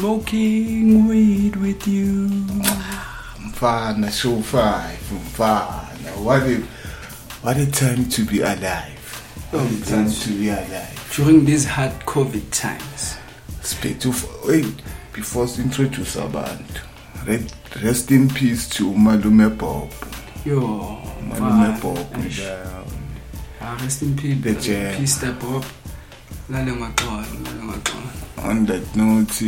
Smoking weed with you. Mfana, show five, Mfana. What a, what a time to be alive. What a time to be alive. During these hard COVID times. Speak to, wait, before we introduce abantu. Re- Rest in peace to Malume Bob. Yo. Malume man. Bob. The- Ah, rest in peace. The jam. Peace Bob. Lale ngwaxola, lale ngwaxola. On that note,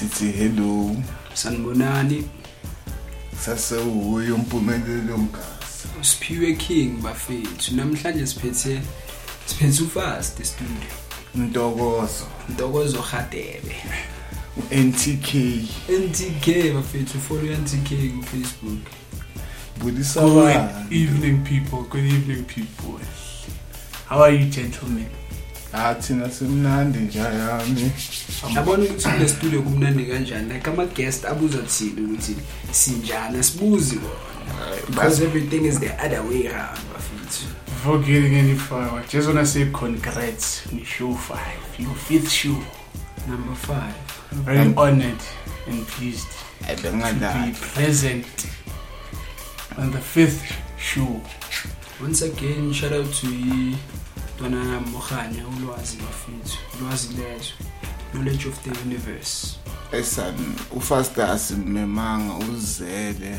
sithi hello. Sanibonani. Sasewuyo umpumelelo mgasa. Siphiwe King bafethu. Namhlanje siphethe siphethe ufast studio. Ntokozo. Ntokozo Radebe. NTK. NTK bafethu follow NTK ku Facebook. Budisa Good abantu. evening, people. Good evening, people. How are you, gentlemen? Ah thina simnandi nje yami. Yabona ukuthi kule studio kumnandi kanjani like ama guest abuza thina ukuthi sinjani asibuzi bona. Because everything is the other way around bafethu. Before getting any further, I just want to say congrats on show five, your fifth show. Number 5. Very Um, honored and pleased to be present on the fifth show. Once again shout out to i- Dwana Mohanya ulwazi bafethu. Ulwazi lethu. Knowledge of the universe. Esan ufasta asimemanga uzele.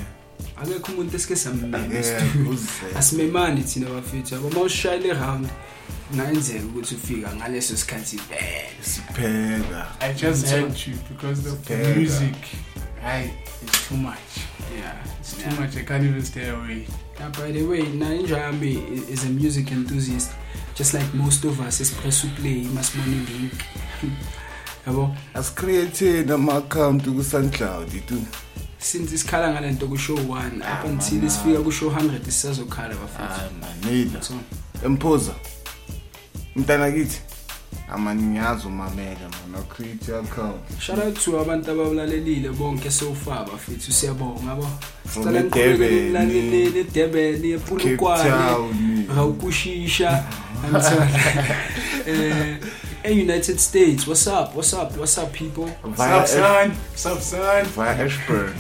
Akekho umuntu esike samemeza Akekho studio. uzele. asimemani thina bafethu yabo uma ushayela around kungayenzeka ukuthi ufika ngaleso sikhathi vele Sipheka. I just Yeah. had to because the Pega. music, I is too much. yeah It's yeah. too much. I can't even stay away. Yeah, by the way nainja yami i- is a music enthusiast just like most of us espress uplay masibona ilink yabo Asicreate ama account ku SoundCloud tu. since isikhala ngalento kushow 1 Ah, up until man, isifika kushow 100 isazokhala bafethu Ah manila. so Emphoza. Mntana kithi. Amanyazo mamela mana create account. shout out to abantu ababulalelile bonke so far bafethu siyabonga yabo From Sicela eDurban, niqhubeke nilalelele eDurban Cape ePulukwane Town. Rawukushisha uh, United States what's up what's up what's up people Via What's up, son? What's up, son? via Ashburn.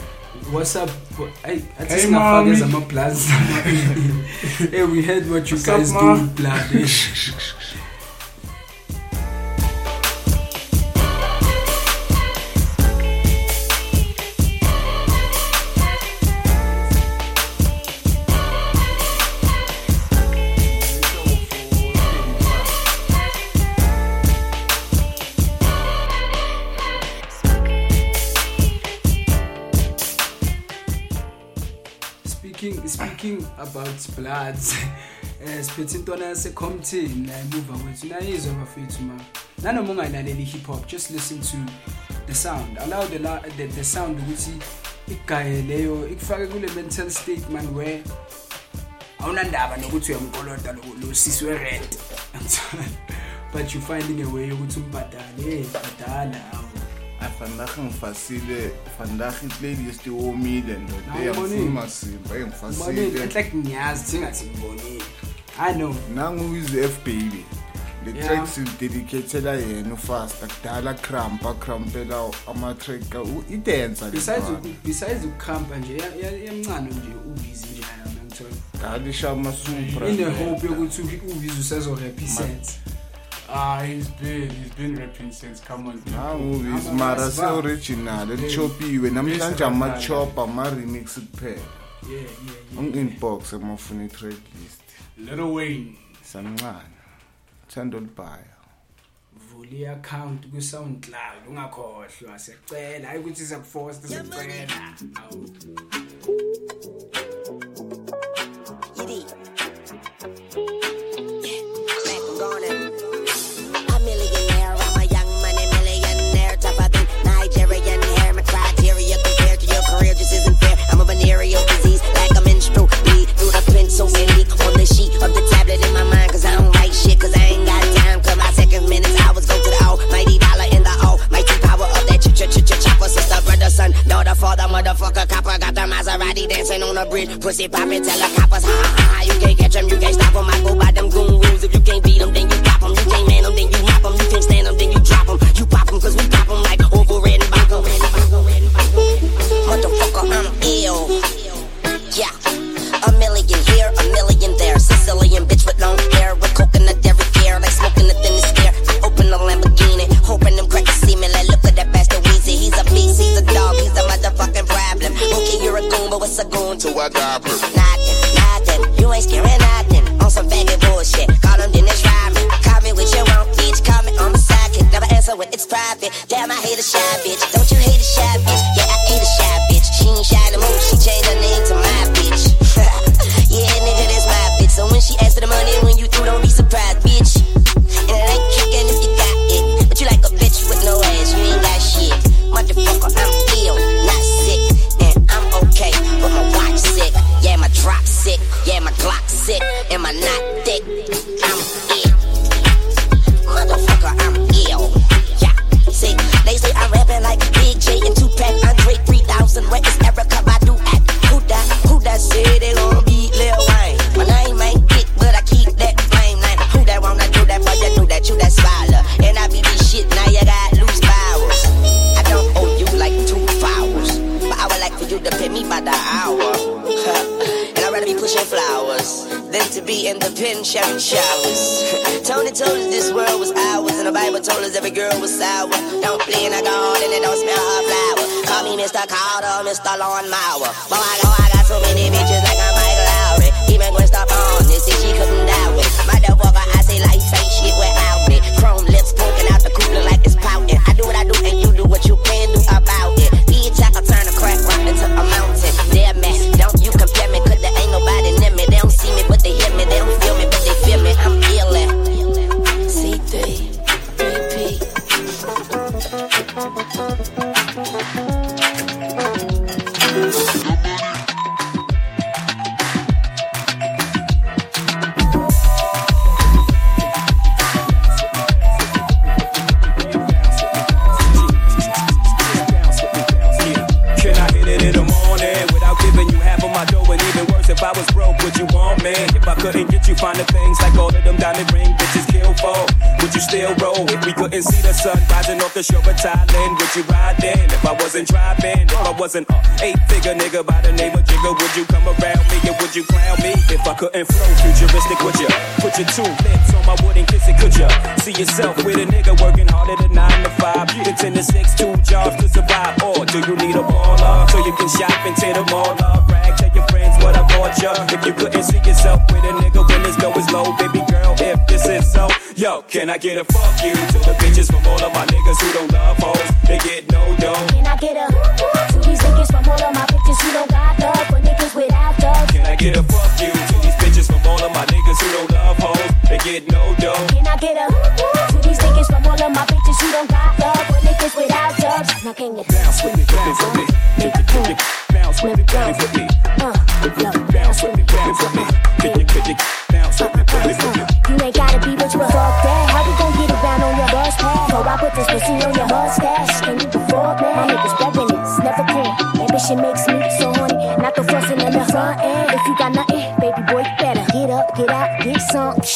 what's up I I Hey, just singafake mommy. zama plans hey we heard what you What's guys ma? do blood eh. speaking about bloods eh siphethe intwana yase Compton la emuva kwethu nayizwa bafethu ma. Nanoma ungayilaleli hip hop just listen to the sound. Allow the la- the, the sound ukuthi igaye leyo ikufake kule mental state man where awunandaba nokuthi uyamkolota lo- lo sisi we rent but you finding a way yokuthi umbhadale hey bhadala awu Ich vandag ngifasile vandag i-playlist iwomile Ich eyangifuma simba engifasiletlek ngiyazi singathi ngibonile. I know. Nangu-izwe f baby. Le track sidedicatela yena ufasta kudala crampa crampela ama-track idensa besides ukucrampa nje yamncano nje ubizi njena dala isha amasupra in the hope yokuthi ubizi usezorephisenta Ah, he's been he's been rapping since. Come on, people. Nangu Wiz Ama- mara ama- se-original lichopiwe namhlanje Bese ama-chop I'm ama-remix kuphela. Yeah yeah yeah ungi-inbox amafuna i-track list. Lil Wayne. samncane. Thanda olibhaya vula i-account ku-soundcloud ungakhohlwa siyacela. Hayi ukuthi siyakufosta siyacela awu venereal disease, like a menstrual bleed through the pencil and leak on the sheet of the tablet in my mind. Cause I don't write shit, cause I ain't got time. Cause my seconds, minutes, hours go to the almighty dollar in the almighty power of that ch ch ch ch chopper. Sister, brother, son, daughter, father, motherfucker, copper. Got the Maserati dancing on the bridge. Pussy poppin', tell the coppers, ha ha ha. You can't catch 'em, you can't stop 'em. I go by them goon rules. If you can't beat 'em, then you pop 'em. You can't man 'em, then you mop 'em. You can't stand 'em, then you drop 'em. You pop 'em, cause we motherfucker, I'm ill. Yeah. A million here, a million there. Sicilian bitch with long hair, with coconut every fear. Like smoking the thinnest air. I open the Lamborghini, hoping them crackers see me. Like, look at that bastard Weezy. He's a beast, he's a dog, he's a motherfucking problem. Okay, you're a goon, but what's a goon to a goblin? Nothing, nothing. You ain't scaring nothing. On some faggot bullshit. Call him Dennis Rodman. Call me with your own bitch. Call me on the sidekick. Never answer when it's private. Damn, I hate a shy bitch. Don't you hate a shy bitch? Told us every girl was sour. Don't play in a garden and don't smell her flower. Call me Mr. Carter, Mr. Lawnmower. Boy, I would you come around me and would you clown me? If I couldn't flow futuristic, would you put your two lips on my wooden kiss it? Could you see yourself with a nigga working harder than nine to five? Then ten to six, two jobs to survive, or do you need a baller so you can shop and tear them all up? Brag, tell your friends what I bought you. If you couldn't see yourself with a nigga when his dough is low, baby girl, if this is so, yo, can I get a fuck you to the bitches from all of my niggas who don't love hoes? They get no dough. Can I get a to these niggas from all of my get a fuck you to these bitches from all of my niggas who don't love hoes? They get no dough. Can I get a to these niggas from all of my bitches who don't got love for niggas without jobs? Now can you Bounce with me, bounce with me, Make it cool. bounce with me, bounce with me, Uh, bounce with me, bounce with me. Can you, can you bounce with me, bounce with me? You ain't gotta be you are. Fuck that. How we gon' get around on your bus pass? So I put this pussy on your mustache. Can you afford that? My niggas reppin' it's never cool. Ambition makes me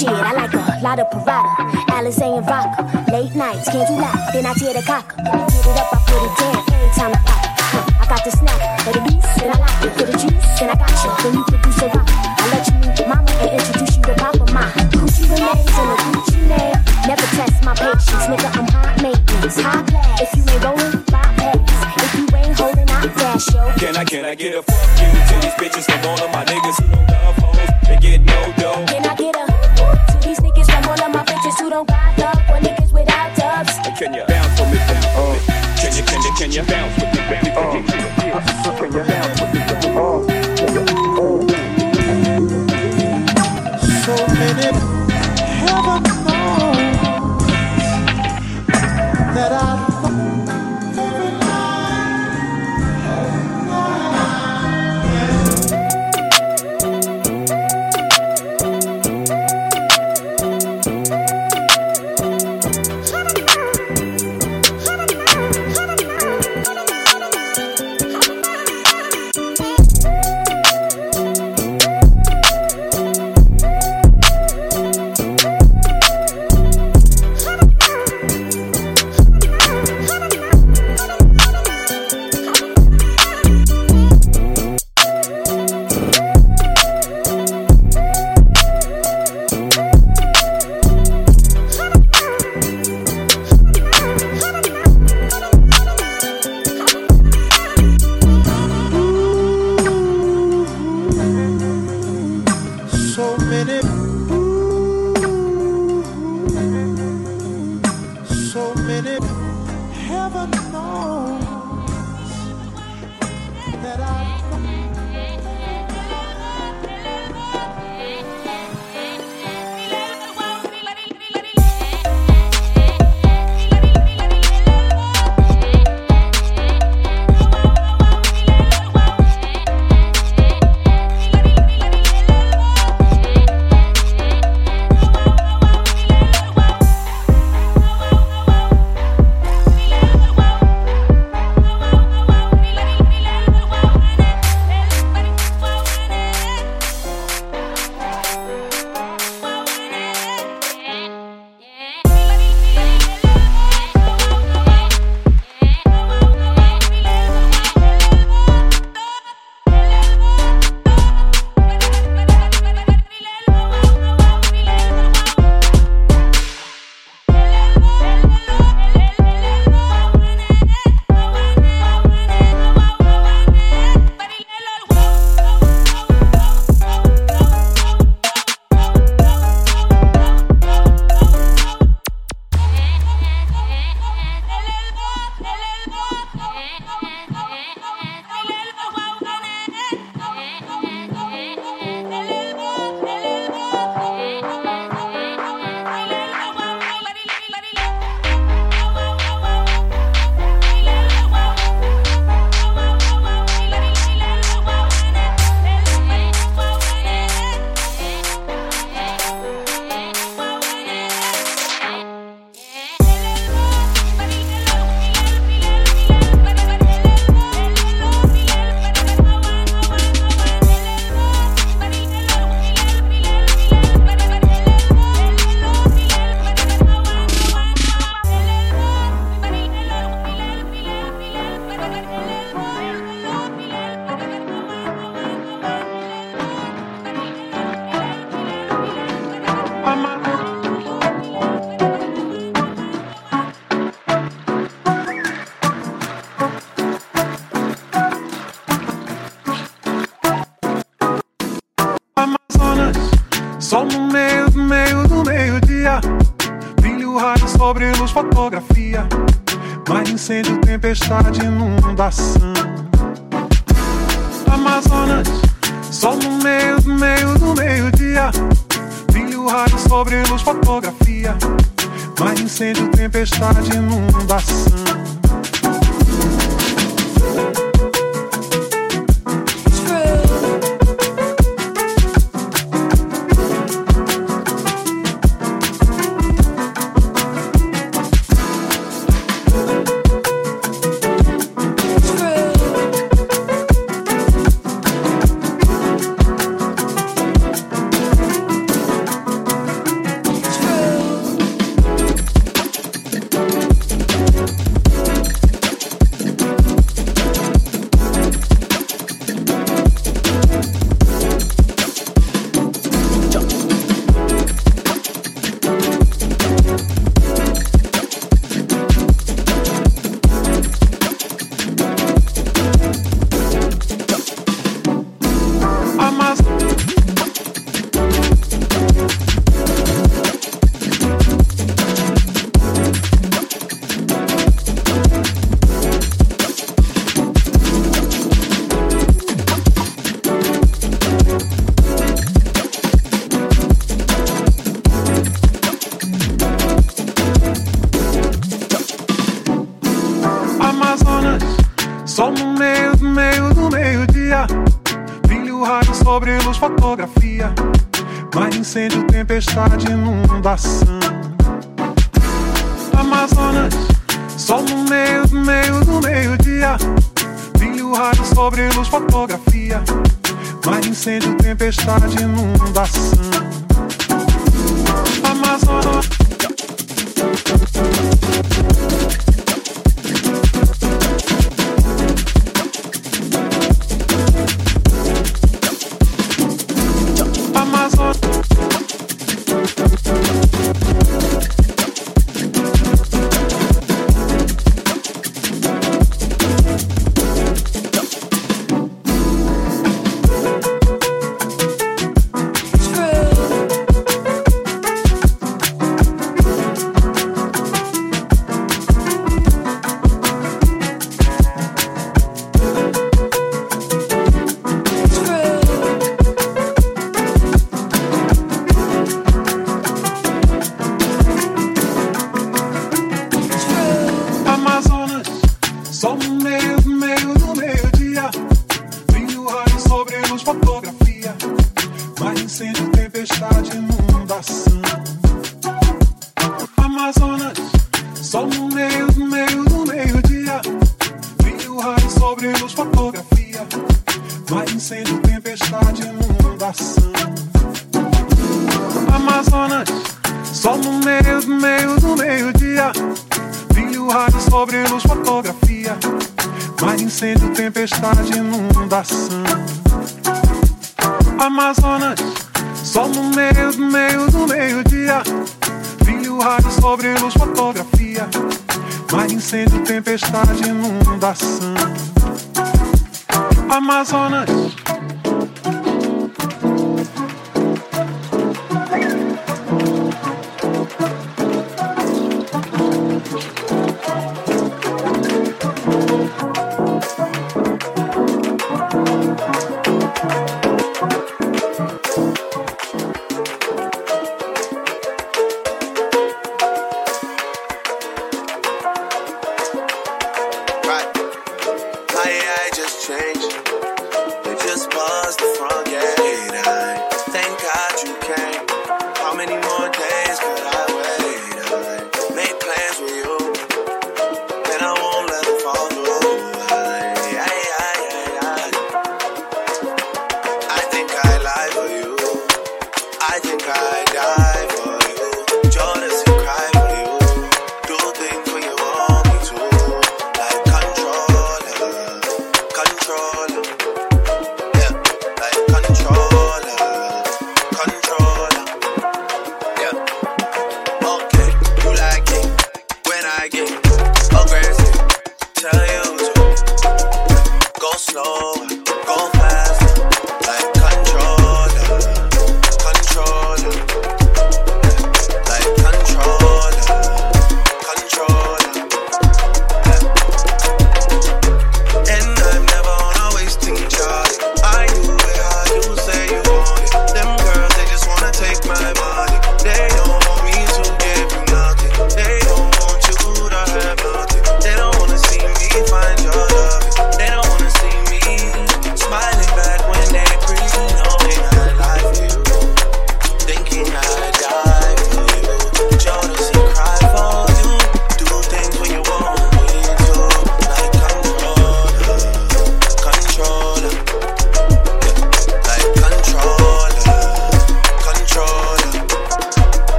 shit. I like a lot of Prada, Alizé and vodka. Late nights, can't do that. Then I tear the cocker. Get it up, I put it down. Every time I pop. Huh, I got the snap, let it loose, and I like it. Put the juice, and I got you. Then you produce a rock. I let you meet mama and introduce you to papa. My Gucci remains in a Gucci name. Never test my patience, nigga. I'm high maintenance, high class. If you ain't rolling, bypass. If you ain't holding, I dash yo. Can I, can I get a fuck you to these bitches all of my niggas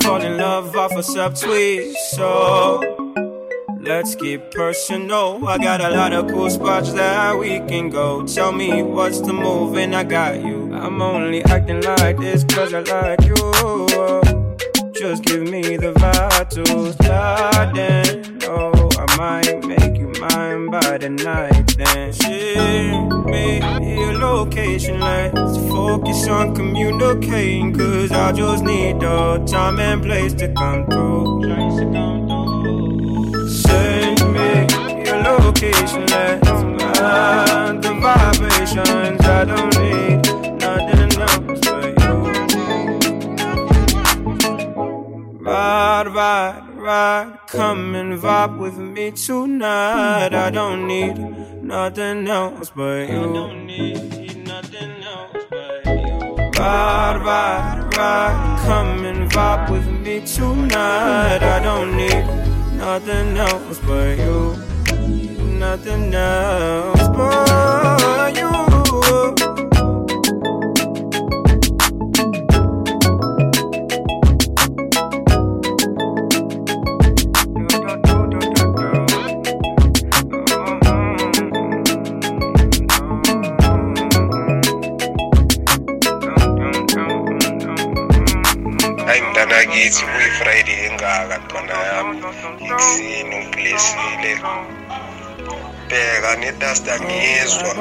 fall in love off a subtweet, so let's get personal. I got a lot of cool spots that we can go. Tell me what's the move, and I got you. I'm only acting like this cause I like you. Just give me the vibe to start then. Oh, I might make by the night then. Send me your location, let's focus on communicating. Cause I just need the time and place to come through. Send me your location, let's ride the vibrations. I don't need nothing else but you. Ride, ride, ride, come and vibe with me tonight. I don't need nothing else but you. Ride, ride, ride, come and vibe with me tonight. I don't need nothing else but you. Nothing else but you. Mntanakithi kuyi-friday engaka ntwana yami. Ikusini ungiblesile bheka nedust angiyezwa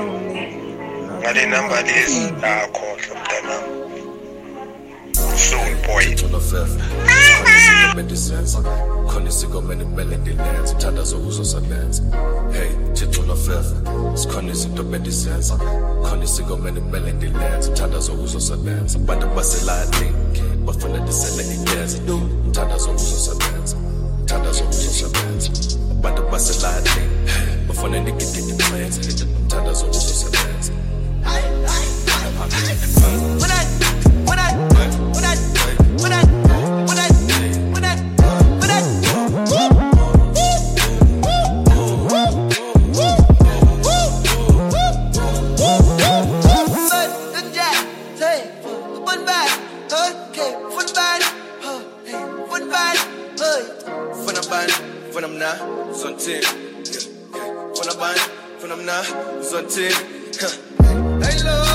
ngale namba lezi akhohlwa mntanami. Soul boy. Khona isikomele kumele ndilenze uthanda zokuzosebenza hey thixo nofefe sikhona izinto bendizenza. Khona isikomele kumele ndilenze uthanda zokuzosebenza abantu baseladini bafuna ndisele igeza uthanda zokuzosebenza uthanda zokuzosebenza abantu baseladini bafuna ndigide ndicwenze uthanda zokuzosebenza Hey, love.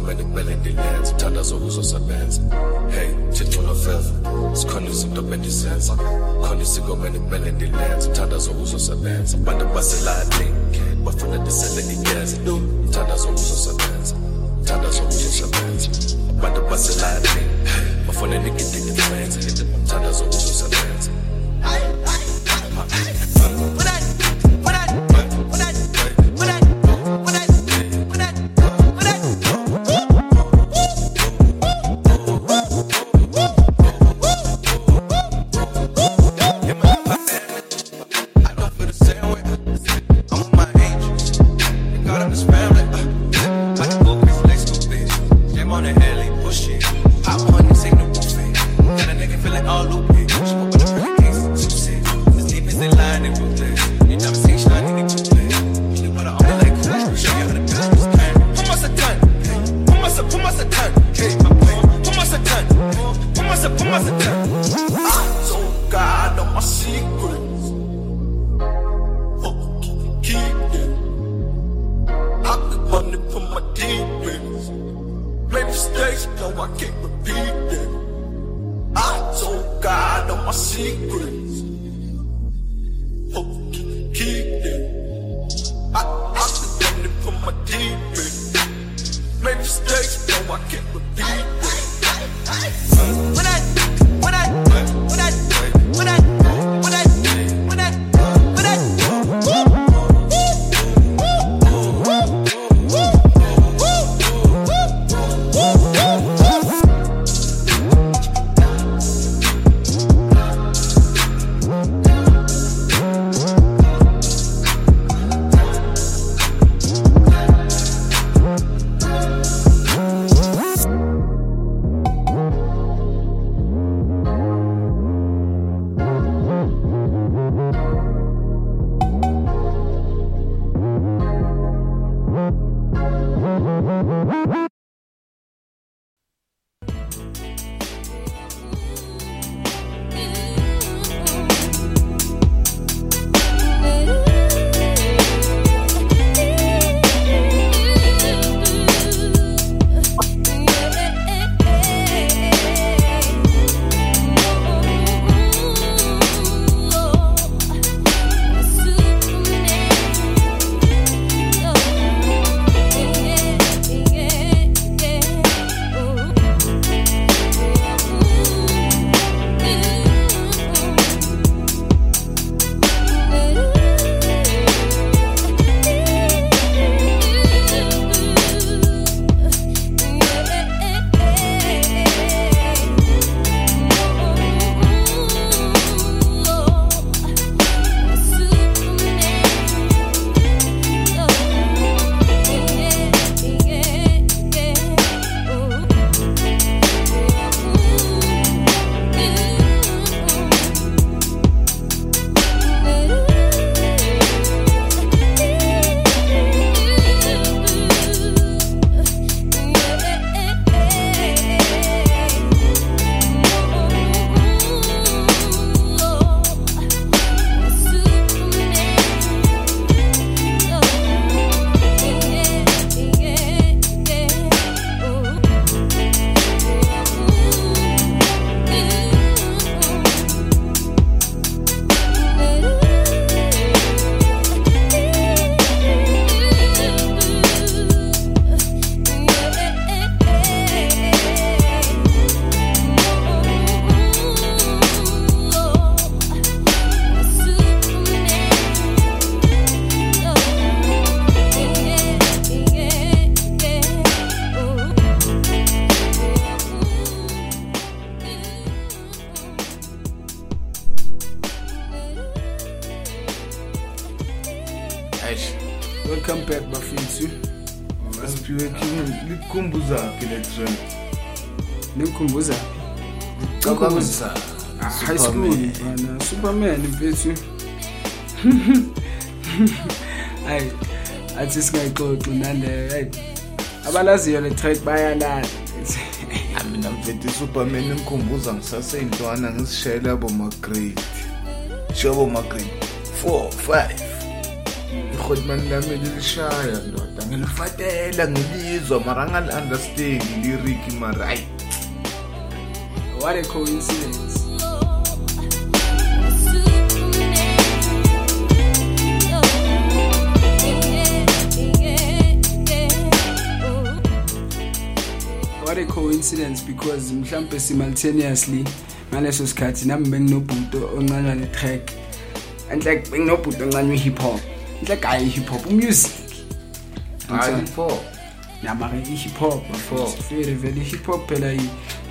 kumele kumele ndilenze uthanda zokuzosebenza hey thixo nofefa sikhona izinto bendizenza khona isiko kumele kumele ndilenze uthanda zokuzosebenza abantu baselali bafuna ndisele igeza uthanda zokuzosebenza uthanda zokuzosebenza abantu baselali bafuna ndigide ndilenze uthanda zokuzosebenza God abalaziyo le track bayalala mina mfethu Superman ngikhumbuza ngisaseyintwana ngisishayela abo ma grade. Shobo ma grade 4 5. Ikhotman lami lishaya ndoda ngilifatela ngilizwa mara ngal understand lyric mara ay what a coincidence coincidence because mhlambe simultaneously ngaleso sikhathi nami benginobhuto oncanywa le-track and like benginobhuto oncanywa i-hip hop like hayi i-hip hop umusic mara i-hip hop fere vele i-hip hop phela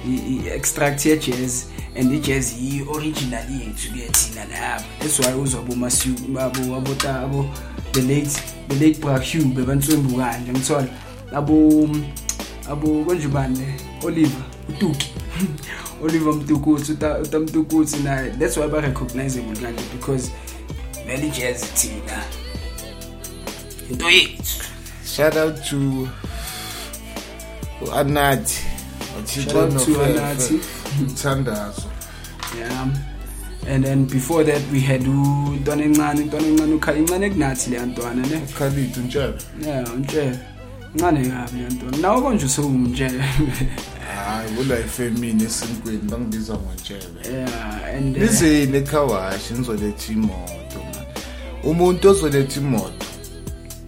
i-extract ye-jazz and i-jazz yi-original yethu ke thina laba. That's why uzoba umasiu abo abota abo the late the late bra hugh bebantswembu kanje ngithola. Abo abo konje ubani le oliver utuki. Oliver Mtukudzi uta uta naye. That's why ba-recognizable kanje because vele i-jazz thina. Into yethu. Shout out to anathi Shout out to Anathi. mthandazo yeah. And then before that we had untwana encane untwana encane ukhala incane kunathi leya ntwana ne? Khalid untshela. Yeah untshela ncane kabi leya ntwana nawe konje usewumtshela hayi kulife emini esinkweni bangibiza ngontshebe yeah and uh, bizeni ekhawashi nizoletha imoto man umuntu ozoletha imoto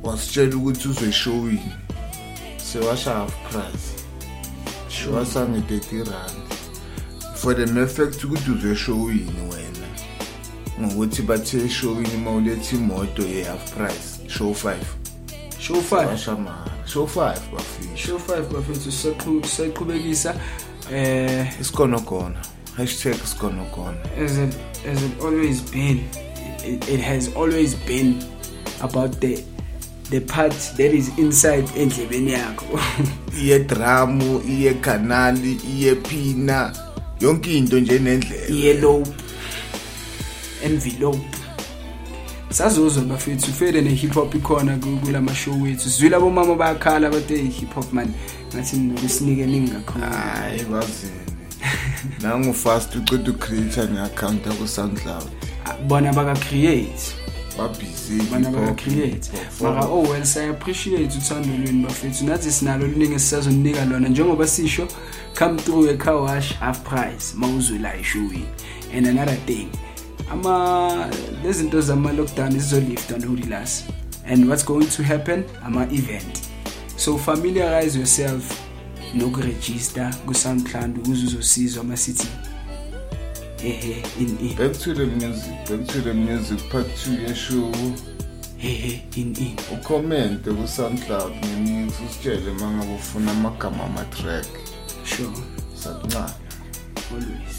wasitshela ukuthi uzoyishowini sewasha half price. Wasange-30 rand. For the mere fact ukuthi uzoyishowini wena. Ngokuthi bathe eshowini uma uletha imoto ye-half price show 5 show 5 washa show 5 bafisha show 5 bafethu sisaqhubekisa eh isikonogona hashtag isikonogona as it as it always been it, it has always been about the the part that is inside endlebeni yakho. Iye dramu iye kanali iye phina yonke into nje nendlela. I-elope envelope sazuzwa bafethu fele ne-hip hop ikhona ku- kula mashow wethu. Sizwile abomama bayakhala bathi hip hop man. Ngathi nokusinike ningi kakhulu. Hayi bazini nangufast uceda ucreator ne-account yaku-soundcloud. Bona baka-create. Babhizi bona baka-create. mara oh well siya-appreciate uthando lwenu bafethu. Nathi sinalo oluningi esisazoninika lona. Njengoba sisho come through ecar wash half price ma uzwe la eshowini. And another thing ama lezi zinto zama-lockdown zizolifta no-relax and what's going to happen? Ama-event. So familiarize yourself nokurejista ku-soundcloud ukuze uzosizwa ama-city. Ehe in in. Back to the music back to the music part 2 yeshow ehe in in. Ucommente ku-soundcloud ngemix usitshele uma ngabe ufuna amagama ama-track. Sure. Sakuncane. Always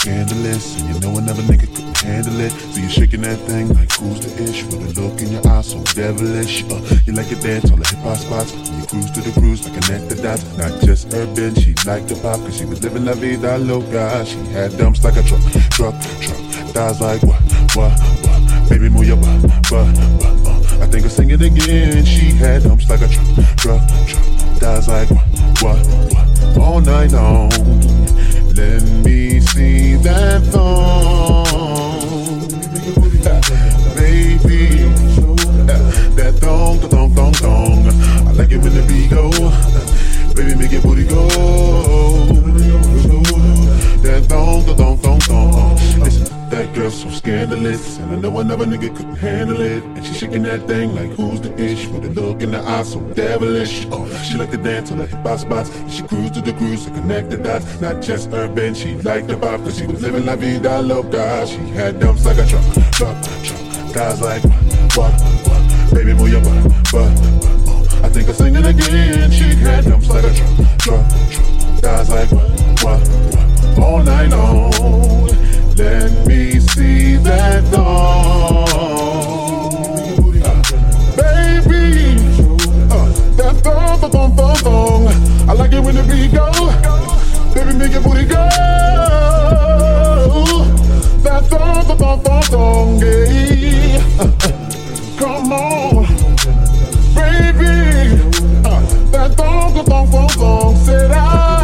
scandalous, and you know another nigga couldn't handle it. So you're shaking that thing like who's the ish with a look in your eyes so devilish. Uh, you like to dance all the hip hop spots, and you cruise to the cruise like connect the dots. Not just urban, she liked the pop, cause she was living la vida loca. She had dumps like a truck, truck, truck. Thighs like what, what, what? Baby, move your butt, butt, butt. I think I'll sing it again. She had dumps like a truck, truck, truck. Thighs like what, what, what? All night long. Let me see that thong. Baby, that thong, the thong, thong, thong. I like it when the beat go. Baby, make your booty go. That thong, the thong, thong, thong. Listen, that girl so scandalous, and I know another nigga couldn't handle it. And she shaking that thing like who's the ish with a look in the eye so devilish. Oh, she like to dance on the hip hop spots. and She cruised to the cruise to connect the dots. Not just urban, she liked the pop, cause she was living la vida loca. She had dumps like a truck, truck, truck. Guys like what, what, what? Baby, move your butt, butt, butt. I think I'll sing it again. She had dumps like a truck, truck, truck. Guys like what, what, what? All night long. Let me see that thong. Baby, that thong, thong, thong, thong. I like it when the beat go. Baby, make your booty go. That thong, thong, thong, thong, thong, yeah. Come on, baby. Uh, that thong, thong, thong, thong, thong. Said I.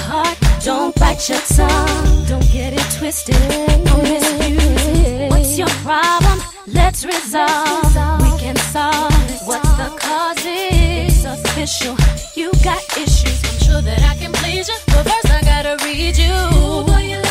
heart, don't bite your tongue. Don't get it twisted. Don't misuse What's your problem? Let's resolve. We can solve what's the cause is. It's official. You got issues. I'm sure that I can please you, but first I gotta read you. Ooh, boy, you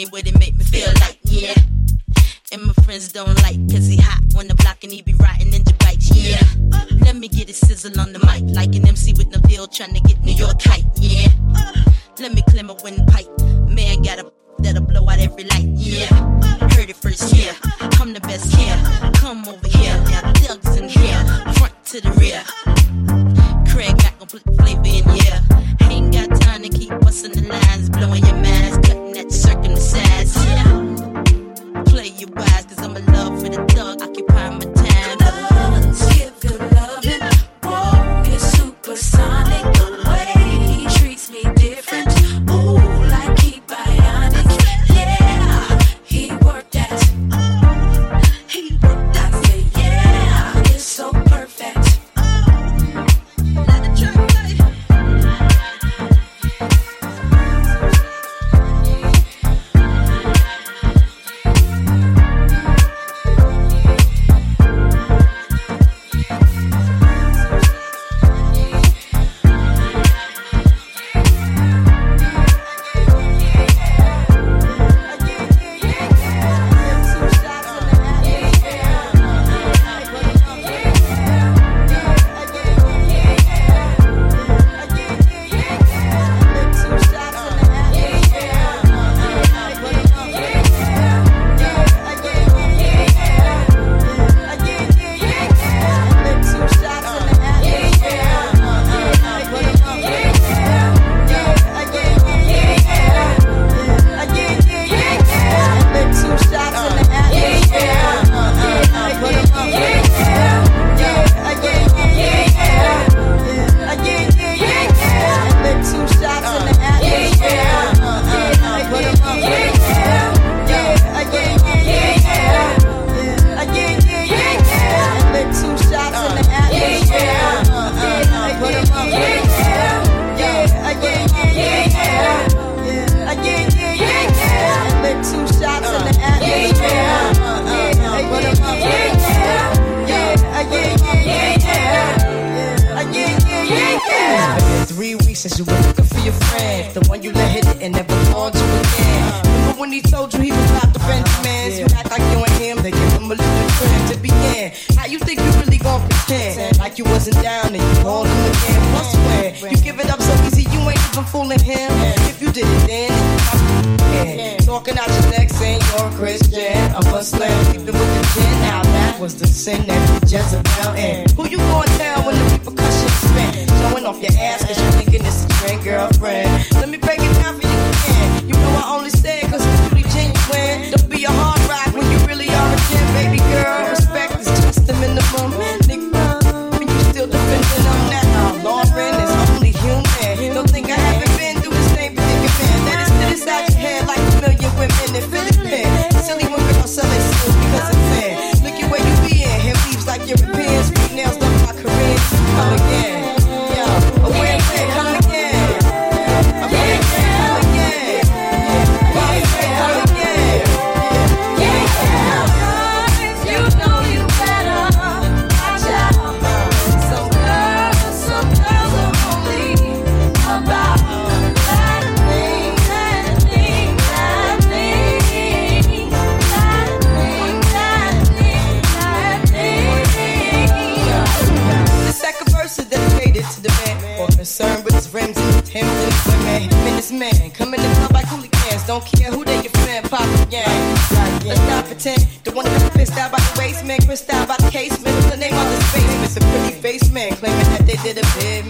saying what it make me feel like, yeah. And my friends don't like, cause he hot on the block and he be riding ninja bikes, yeah. Let me get a sizzle on the mic, like an MC with no feel trying to get New York tight, yeah. Let me clear my windpipe, man got a that'll blow out every light, yeah. Heard it first, yeah. I'm the best, yeah. Come over here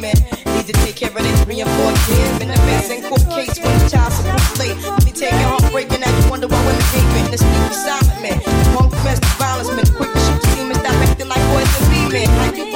man. Need to take care of their three and four kids. Been a facing court case when the child support late. Really taking heartbreaking that you wonder why women hate men. The sneaky silent man. Punk domestic violence man. Quick to shoot the demons, stop acting like boys and be men.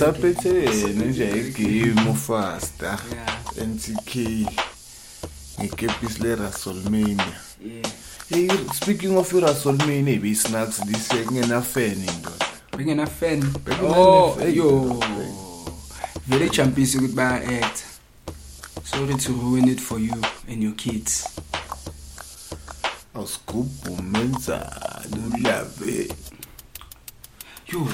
Nasiphethe sisaphethene nje igame faster ntk ngekepisi lerasolmania yeah. Hey speaking of irasolmania ibiyisnacks lise kungenafeni ndoda bengena fan Bengena oh fan. yo. very champisi ukuthi baya act sorry to ruin it for you and your kids. Awusigubhu ulabe yo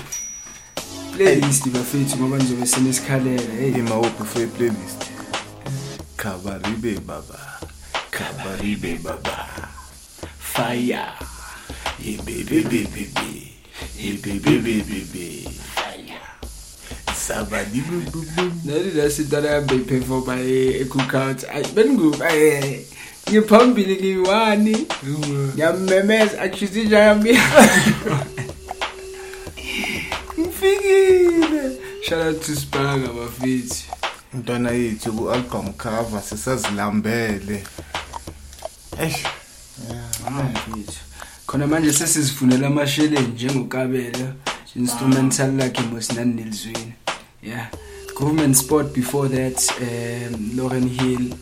playlist bafethu ngoba ngizobe senesikhalela hey. Imawopho for playlist kabaribe baba. Kabaribe baba. Fire. Yebebebebebe yebebebebebe fire. Sabadi nali lasintana yambe iperforma ekucout ayi beninguba ngiphambili ngiyi-one. Ngiyamemeza akushizinja yami shout out to spanga bafethi intwana yethu ku-album cover sisazilambele eish mfethu khona manje sesizifunela amasheleni njengokabela instrumental lakhe mosinani nelizwini. Yeah government sport before that um, lauren hill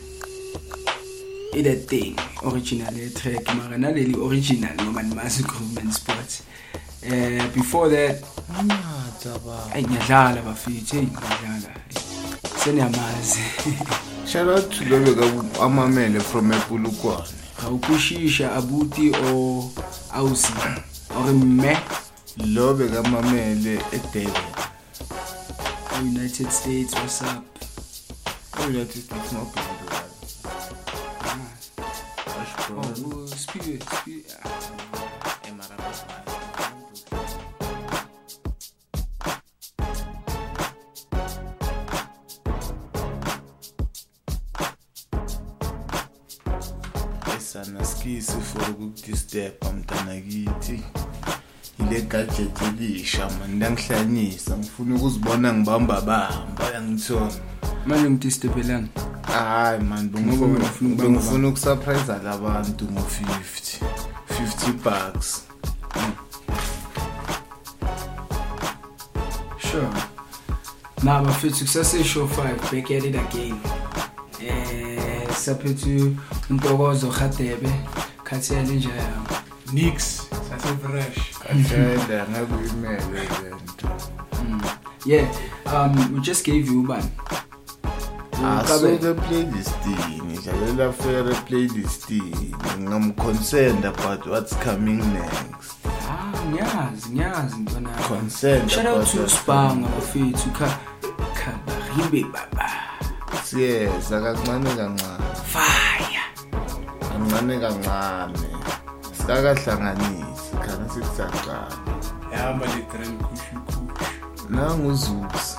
i-that thing original track mara naleli original noma nimazi government sport uh, before that ayi ngiyadlala bafethu eyi ngiyadlala. Seniyamazi. Shout out to lobe amamele from epulukwane. Awukushisha abuti o ausi or me. Lo bekamamele edurban united states what's up? United states no Oh, speak, speak. Esanaskisi for ukukudisturba mntana kithi. Ile gadget elisha mani liyangihlanyisa ngifuna ukuzibona ngibamba bamba yangithola manje ngidistebelanga hayi mani Ngoba wena ufuna ukubamba bengifuna ukusurprise labantu ngo-50 50 bucks. Sure. Na bafethu kusase-show 5 back at it again. Eh saphethu untokozo Radebe khathele njalo nix sasefresh kathele ngakuyimele lento yeah um we just gave you ubani? Asuke playlistini dlalela fere playlistini ngam-concerned about what's coming next? Ah, ngiyazi ngiyazi ntwana. Concerned shout out about to what's spanga bafethu kha khabaribe baba yes akancane kancane fire. Kancane kancane sikakahlanganisi khana sikuzacala yahamba le-grand kushuku nanguzuzi.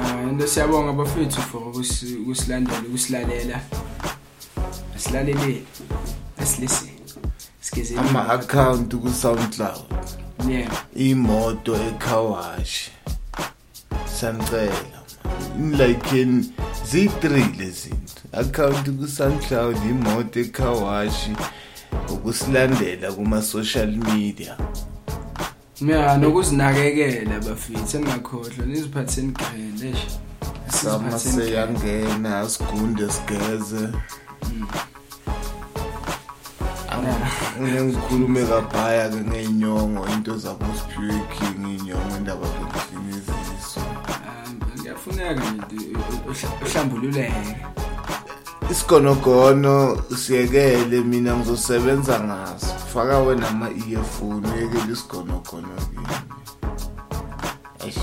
Ah, into siyabonga bafethu for ukusilandela ukusilalela. Asilaleleni asilise sikezeli ama-account ku-soundcloud. Yeah. Imoto ekhawashi. Sanicela mlikeini ziyi-3 le zinto. Akhawunti ku-soundcloud imoto ekhawashi ukusilandela kuma-social media. Ya nokuzinakekela bafithi engakhohlwa niziphatheni grele sama seyangena asigunde sigeze. Ngeke ngikhulume kabhaya-ke ngey'nyongo into zabo siphiwe king iy'nyongo indaba zokuhliniza kuyafuneka nje uhlambululeke. Isigonogono siyekele mina ngizosebenza ngaso. Faka wena ama-earphone uyekele isigonogono kimi. Eish.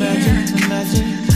Yeah. imagine,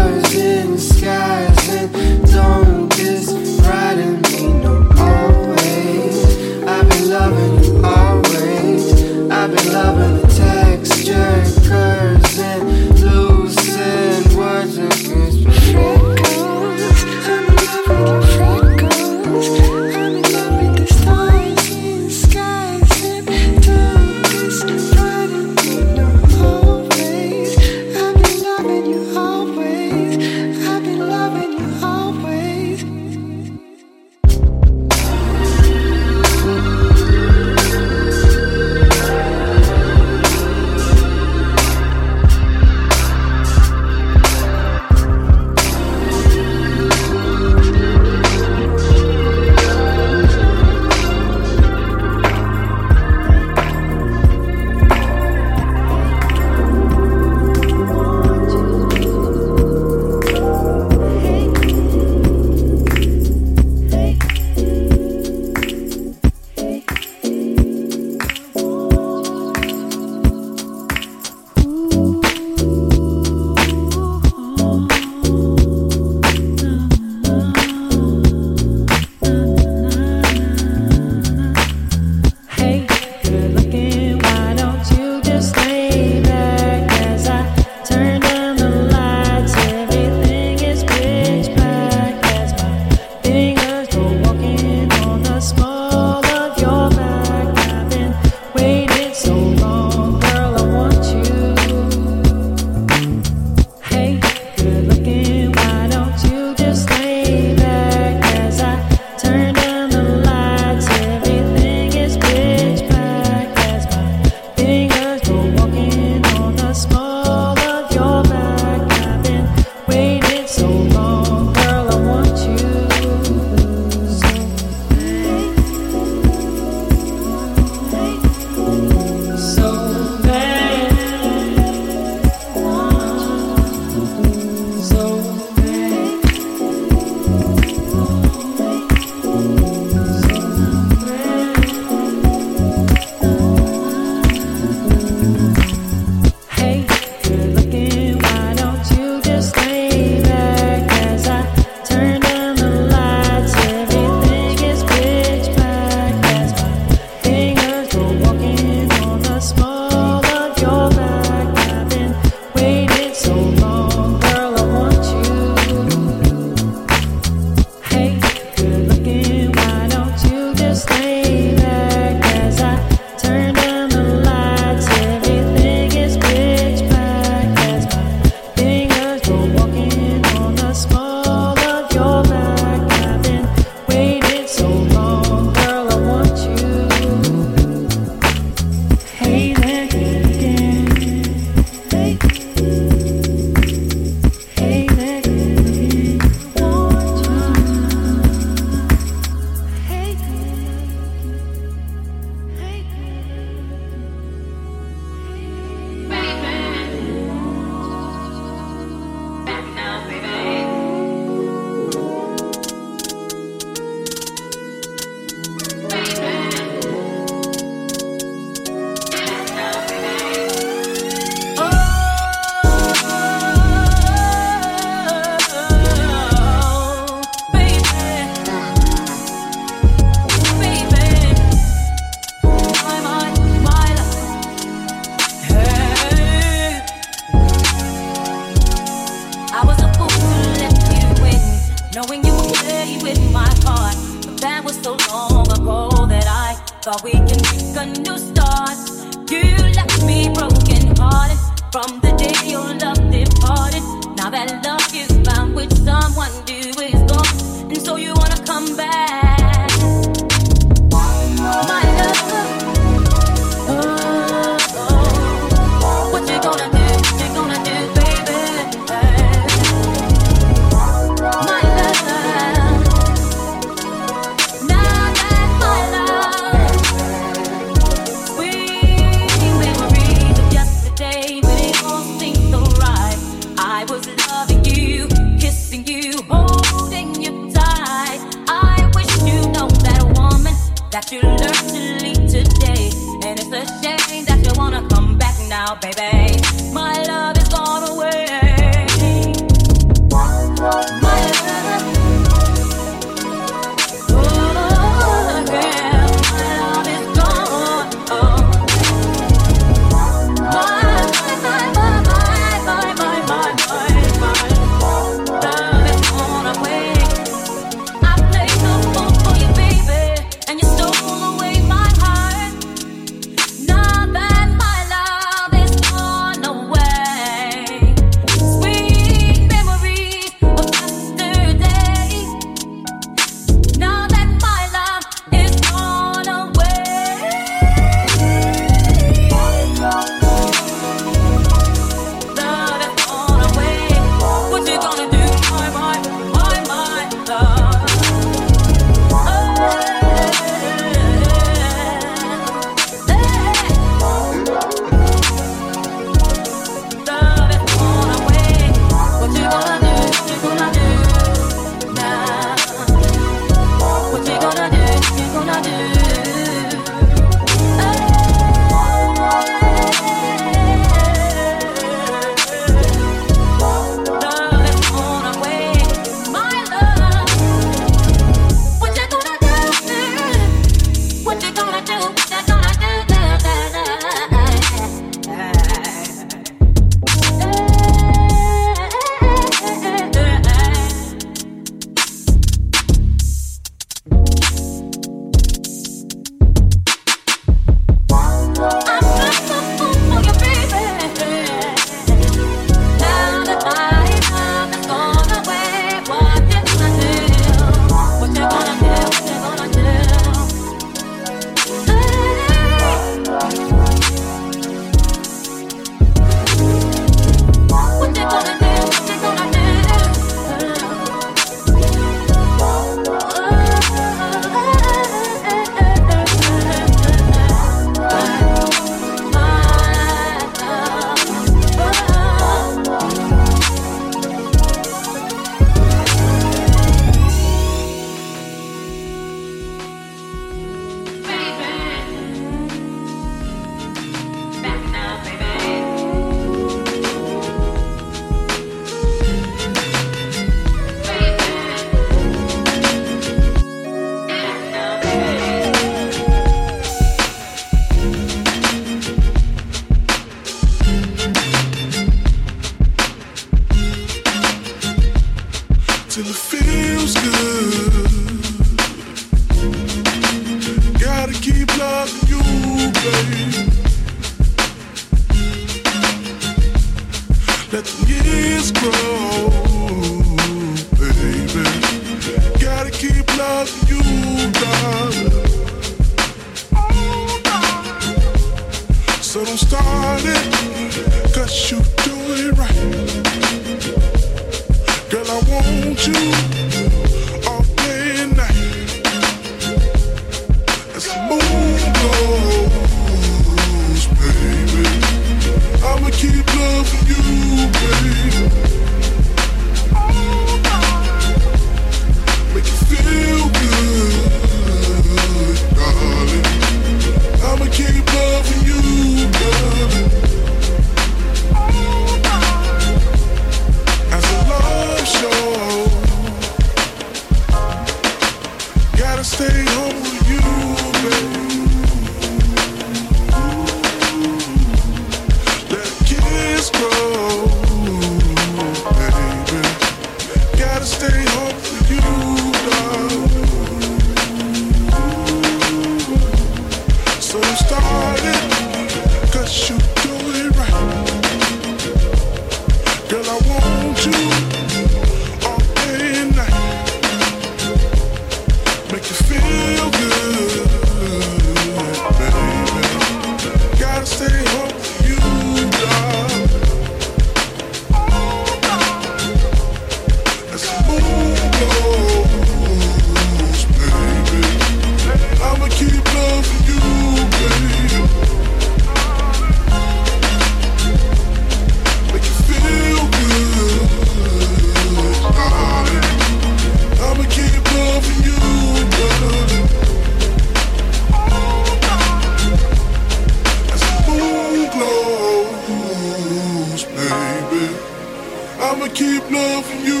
keep loving you,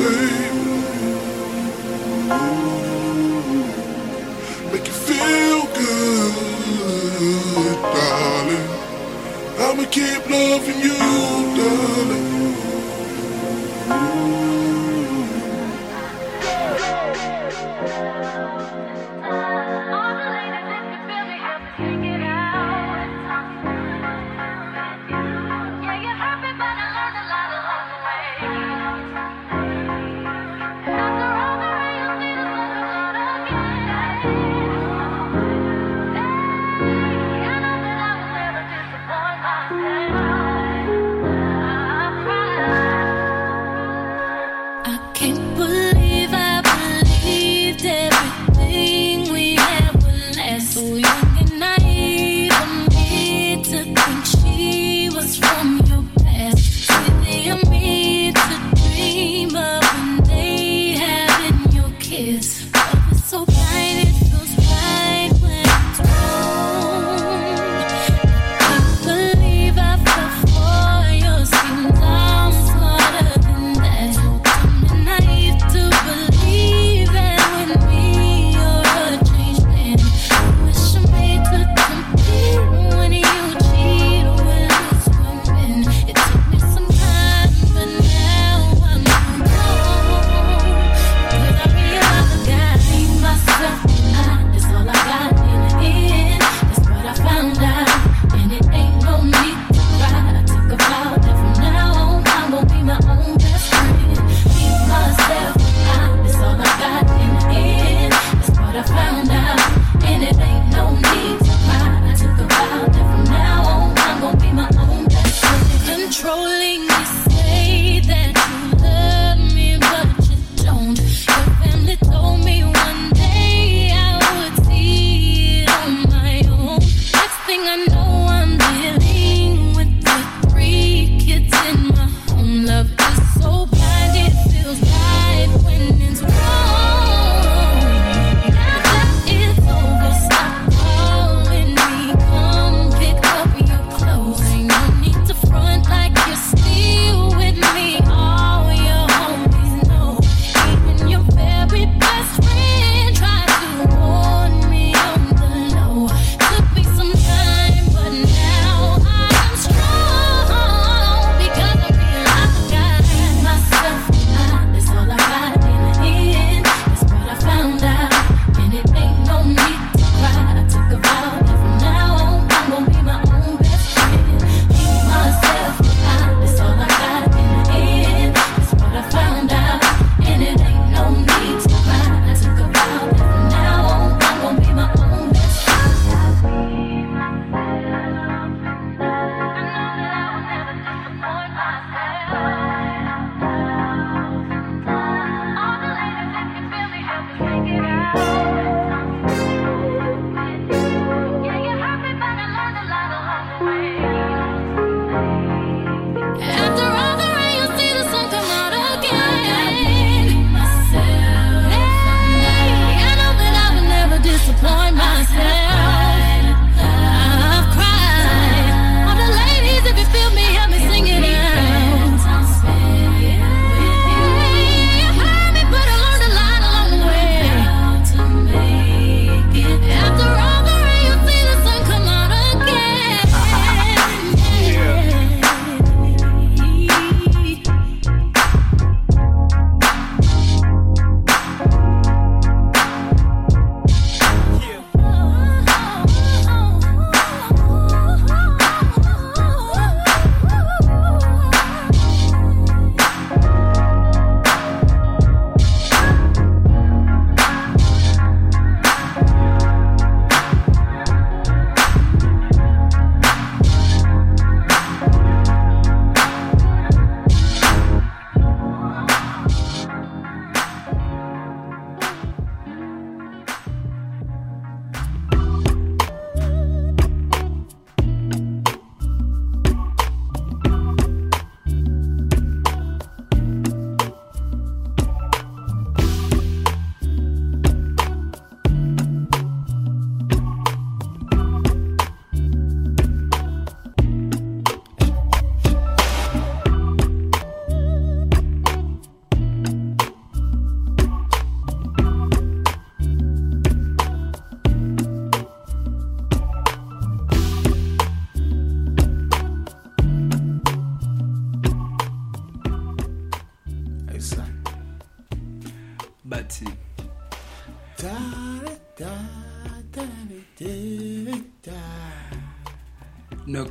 baby. Make you feel good, darling. I'ma keep loving you, darling.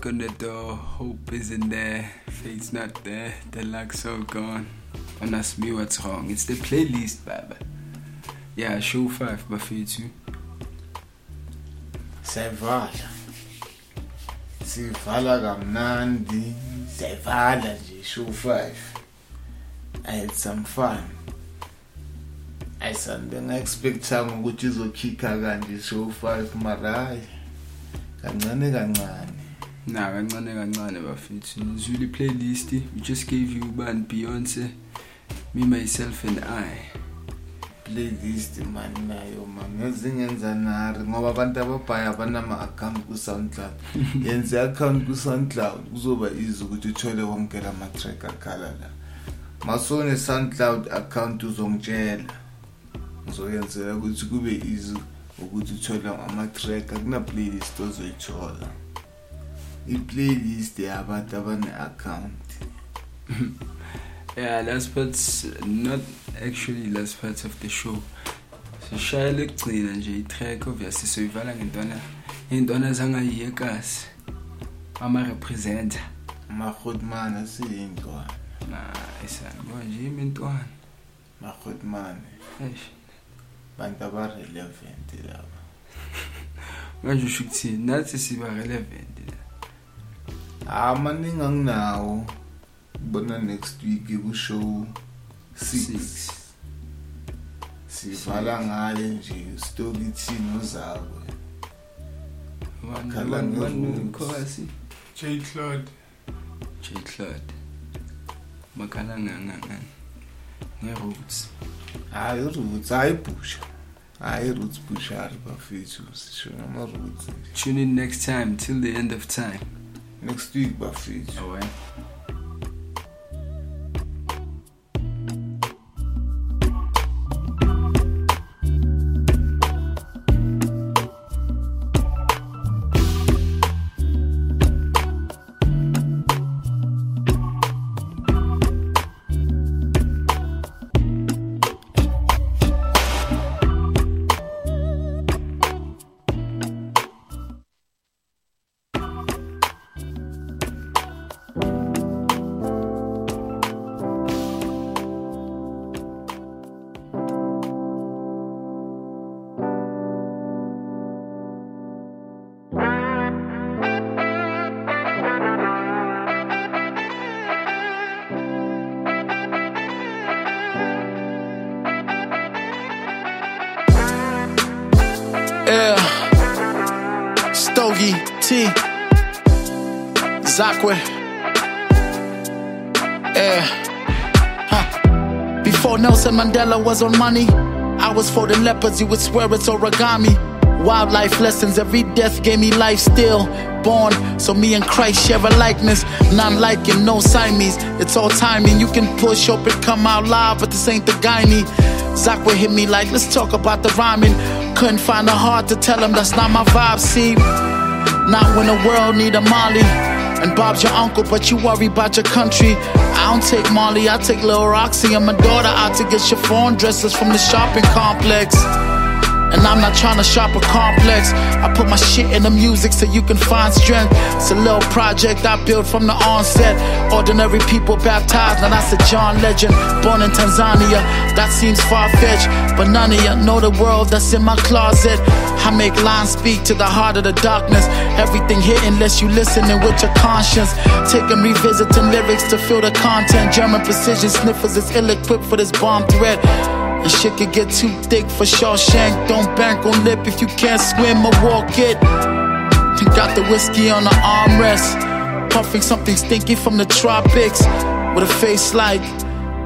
Knock on the door hope isn't there. Faith's not there the luck's all gone. And ask me what's wrong. It's the playlist baba. Yeah show 5 bafethu siyayivala sivala kamnandi. Siyayivala nje show 5 i had some fun. I ayisani benga-expectanga ukuthi izokhipha kanje show 5 mara kancane kancane na kancane kancane bafethu nizwile playlist we just gave you ubani beyonce me myself and i. Playlist mani nayo mami yazingenza nari ngoba abantu ababhaya banama-account ku-soundcloud. Yenze i-account ku-soundcloud kuzoba easy ukuthi uthole wonke la matrack akhala la. Masone-soundcloud account uzongitshela. Ngizoyenzela ukuthi kube easy ukuthi uthole ama-track akuna-playlist ozoyithola. I-playlist yabantu abane-account yeah last part's not actually last part of the show. Sishayela ekugcina nje i-track obviously soyivala ngentwana iy'ntwana zangayiyekasi ama-representer mahotman asiyintwana isaniwa nje imintwana mahotman eish bantu aba-relevant laba manje usho ukuthini nathi siba relevant ah maningi anginawo bona next week kushow 6 sivala ngale nje story thini uzakwe khala mkhosini j claude. J claude. Makhala ngangangani nge-roots. Hayi roots hayi busha. Hayi roots bushari bafethu sisho ngama-roots tune in next time. Till the end of time next week bafethu Alright. Yeah. Zakwe. Yeah. Huh. Before Nelson Mandela was on money, I was for the leopards, you would swear it's origami. Wildlife lessons, every death gave me life still. Born, so me and Christ share a likeness. None like him, no Siamese. It's all timing. You can push, hope it come out live, but this ain't the guy me. Zach Zakwe hit me like, let's talk about the rhyming. Couldn't find the heart to tell him that's not my vibe, see. Not when the world need a Molly. And Bob's your uncle, but you worry about your country. I don't take Molly, I take Lil Roxy and my daughter out to get chiffon dresses from the shopping complex. And I'm not trying to shop a complex. I put my shit in the music so you can find strength. It's a little project I built from the onset. Ordinary people baptized, and that's a John Legend. Born in Tanzania, that seems far fetched. But none of you know the world that's in my closet. I make lines speak to the heart of the darkness. Everything hitting unless you listening with your conscience. Taking revisiting lyrics to feel the content. German precision sniffers is ill equipped for this bomb threat. And shit could get too thick for Shawshank. Don't bank on lip if you can't swim or walk it. You got the whiskey on the armrest. Puffing something stinky from the tropics. With a face like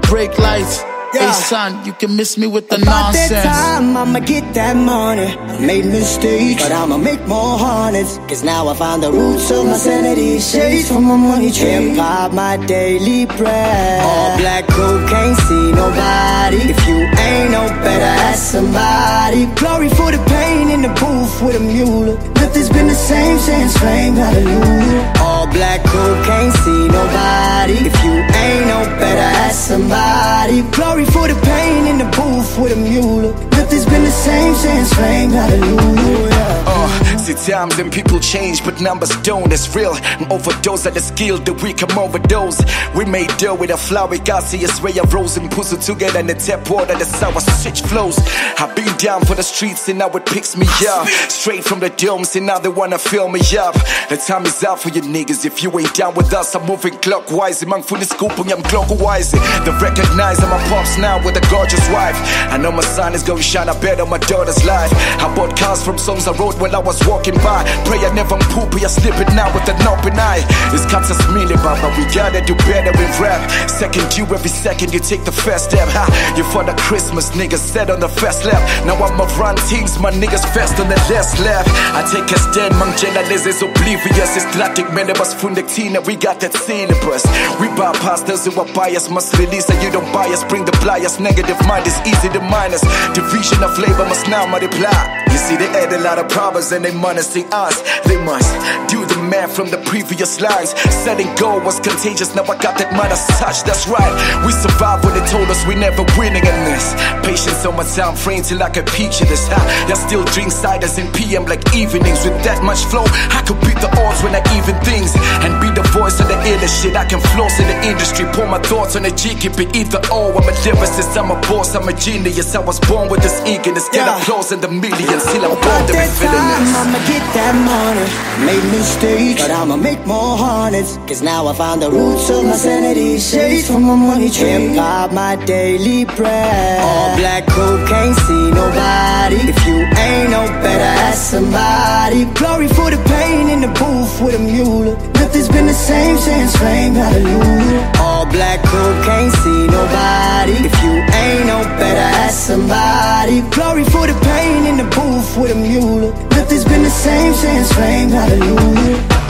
brake lights. Hey son, you can miss me with the About that nonsense. time, I'ma get that money. I made mistakes, but I'ma make more hundreds. Cause now I found the roots of my sanity. Shades from my money tree. Hip hop, my daily bread. All black cool, can't see nobody. If you ain't no better, ask somebody. Glory for the pain in the booth with a mule. Nothing's been the same since flame, hallelujah. Black cool, can't see nobody. If you ain't no better, ask somebody. Glory for the pain in the booth with a mule. Nothing's been the same since flame, hallelujah. Uh, see times and people change, but numbers don't. It's real. An overdose of the skill, the weak come overdose. We made dough with a flower, gaseous ray of rose and pussy together in the tap water, the sour switch flows. I've been down for the streets and now it picks me up. Straight from the domes and now they wanna fill me up. The time is out for you niggas. If you ain't down with us, I'm moving clockwise. Man, full scoop I'm clockwise. They recognize I'm a pops now with a gorgeous wife. I know my son is gonna shine a better my daughter's life. I bought cars from songs I wrote while I was walking by. Pray I never poopy, I slip it now with an open eye. This cuts us million, but we gotta do better with rap. Second you every second you take the first step. Ha, you for the Christmas niggas set on the first lap. Now I'ma run teams, my niggas fast on the last lap. I take a stand, mangela is oblivious. It's classic, man, it was fundectina, we got that syllabus. We bypass those who are biased, must release and you don't bias. Bring the pliers, negative mind is easy to minus. Division of labor must now multiply. You see, they add a lot of problems and they menacing us. They must do the math from the previous lines. Setting goal was contagious, now I got that minus touch, that's right. We survived when they told us we never winning in this. Patience on my time frame till I can picture this. Huh? Y'all still drink ciders in PM like evenings. With that much flow, I could beat the odds when I even things. And be the voice of the illest shit. I can floss in the industry, pour my thoughts on the G, keep it either or. Oh, I'm a lyricist, I'm a boss, I'm a genius. I was born with this eagerness, get Yeah. applause in the millions. Still I'm About to be feeling this. I'ma get that money. Made mistakes, but I'ma make more hornets. Cause now I found the roots of my sanity. Shades from my money tree. Hip hop, my daily bread. All black coke, can't see nobody. If you ain't no better, ask somebody. Glory for the pain in the booth with a mule. Nothing's been the same since flame, hallelujah. All black coke, can't see nobody. If you ain't no better, ask somebody. Glory for the pain in the booth with a mule. Nothing's been the same since flame, hallelujah.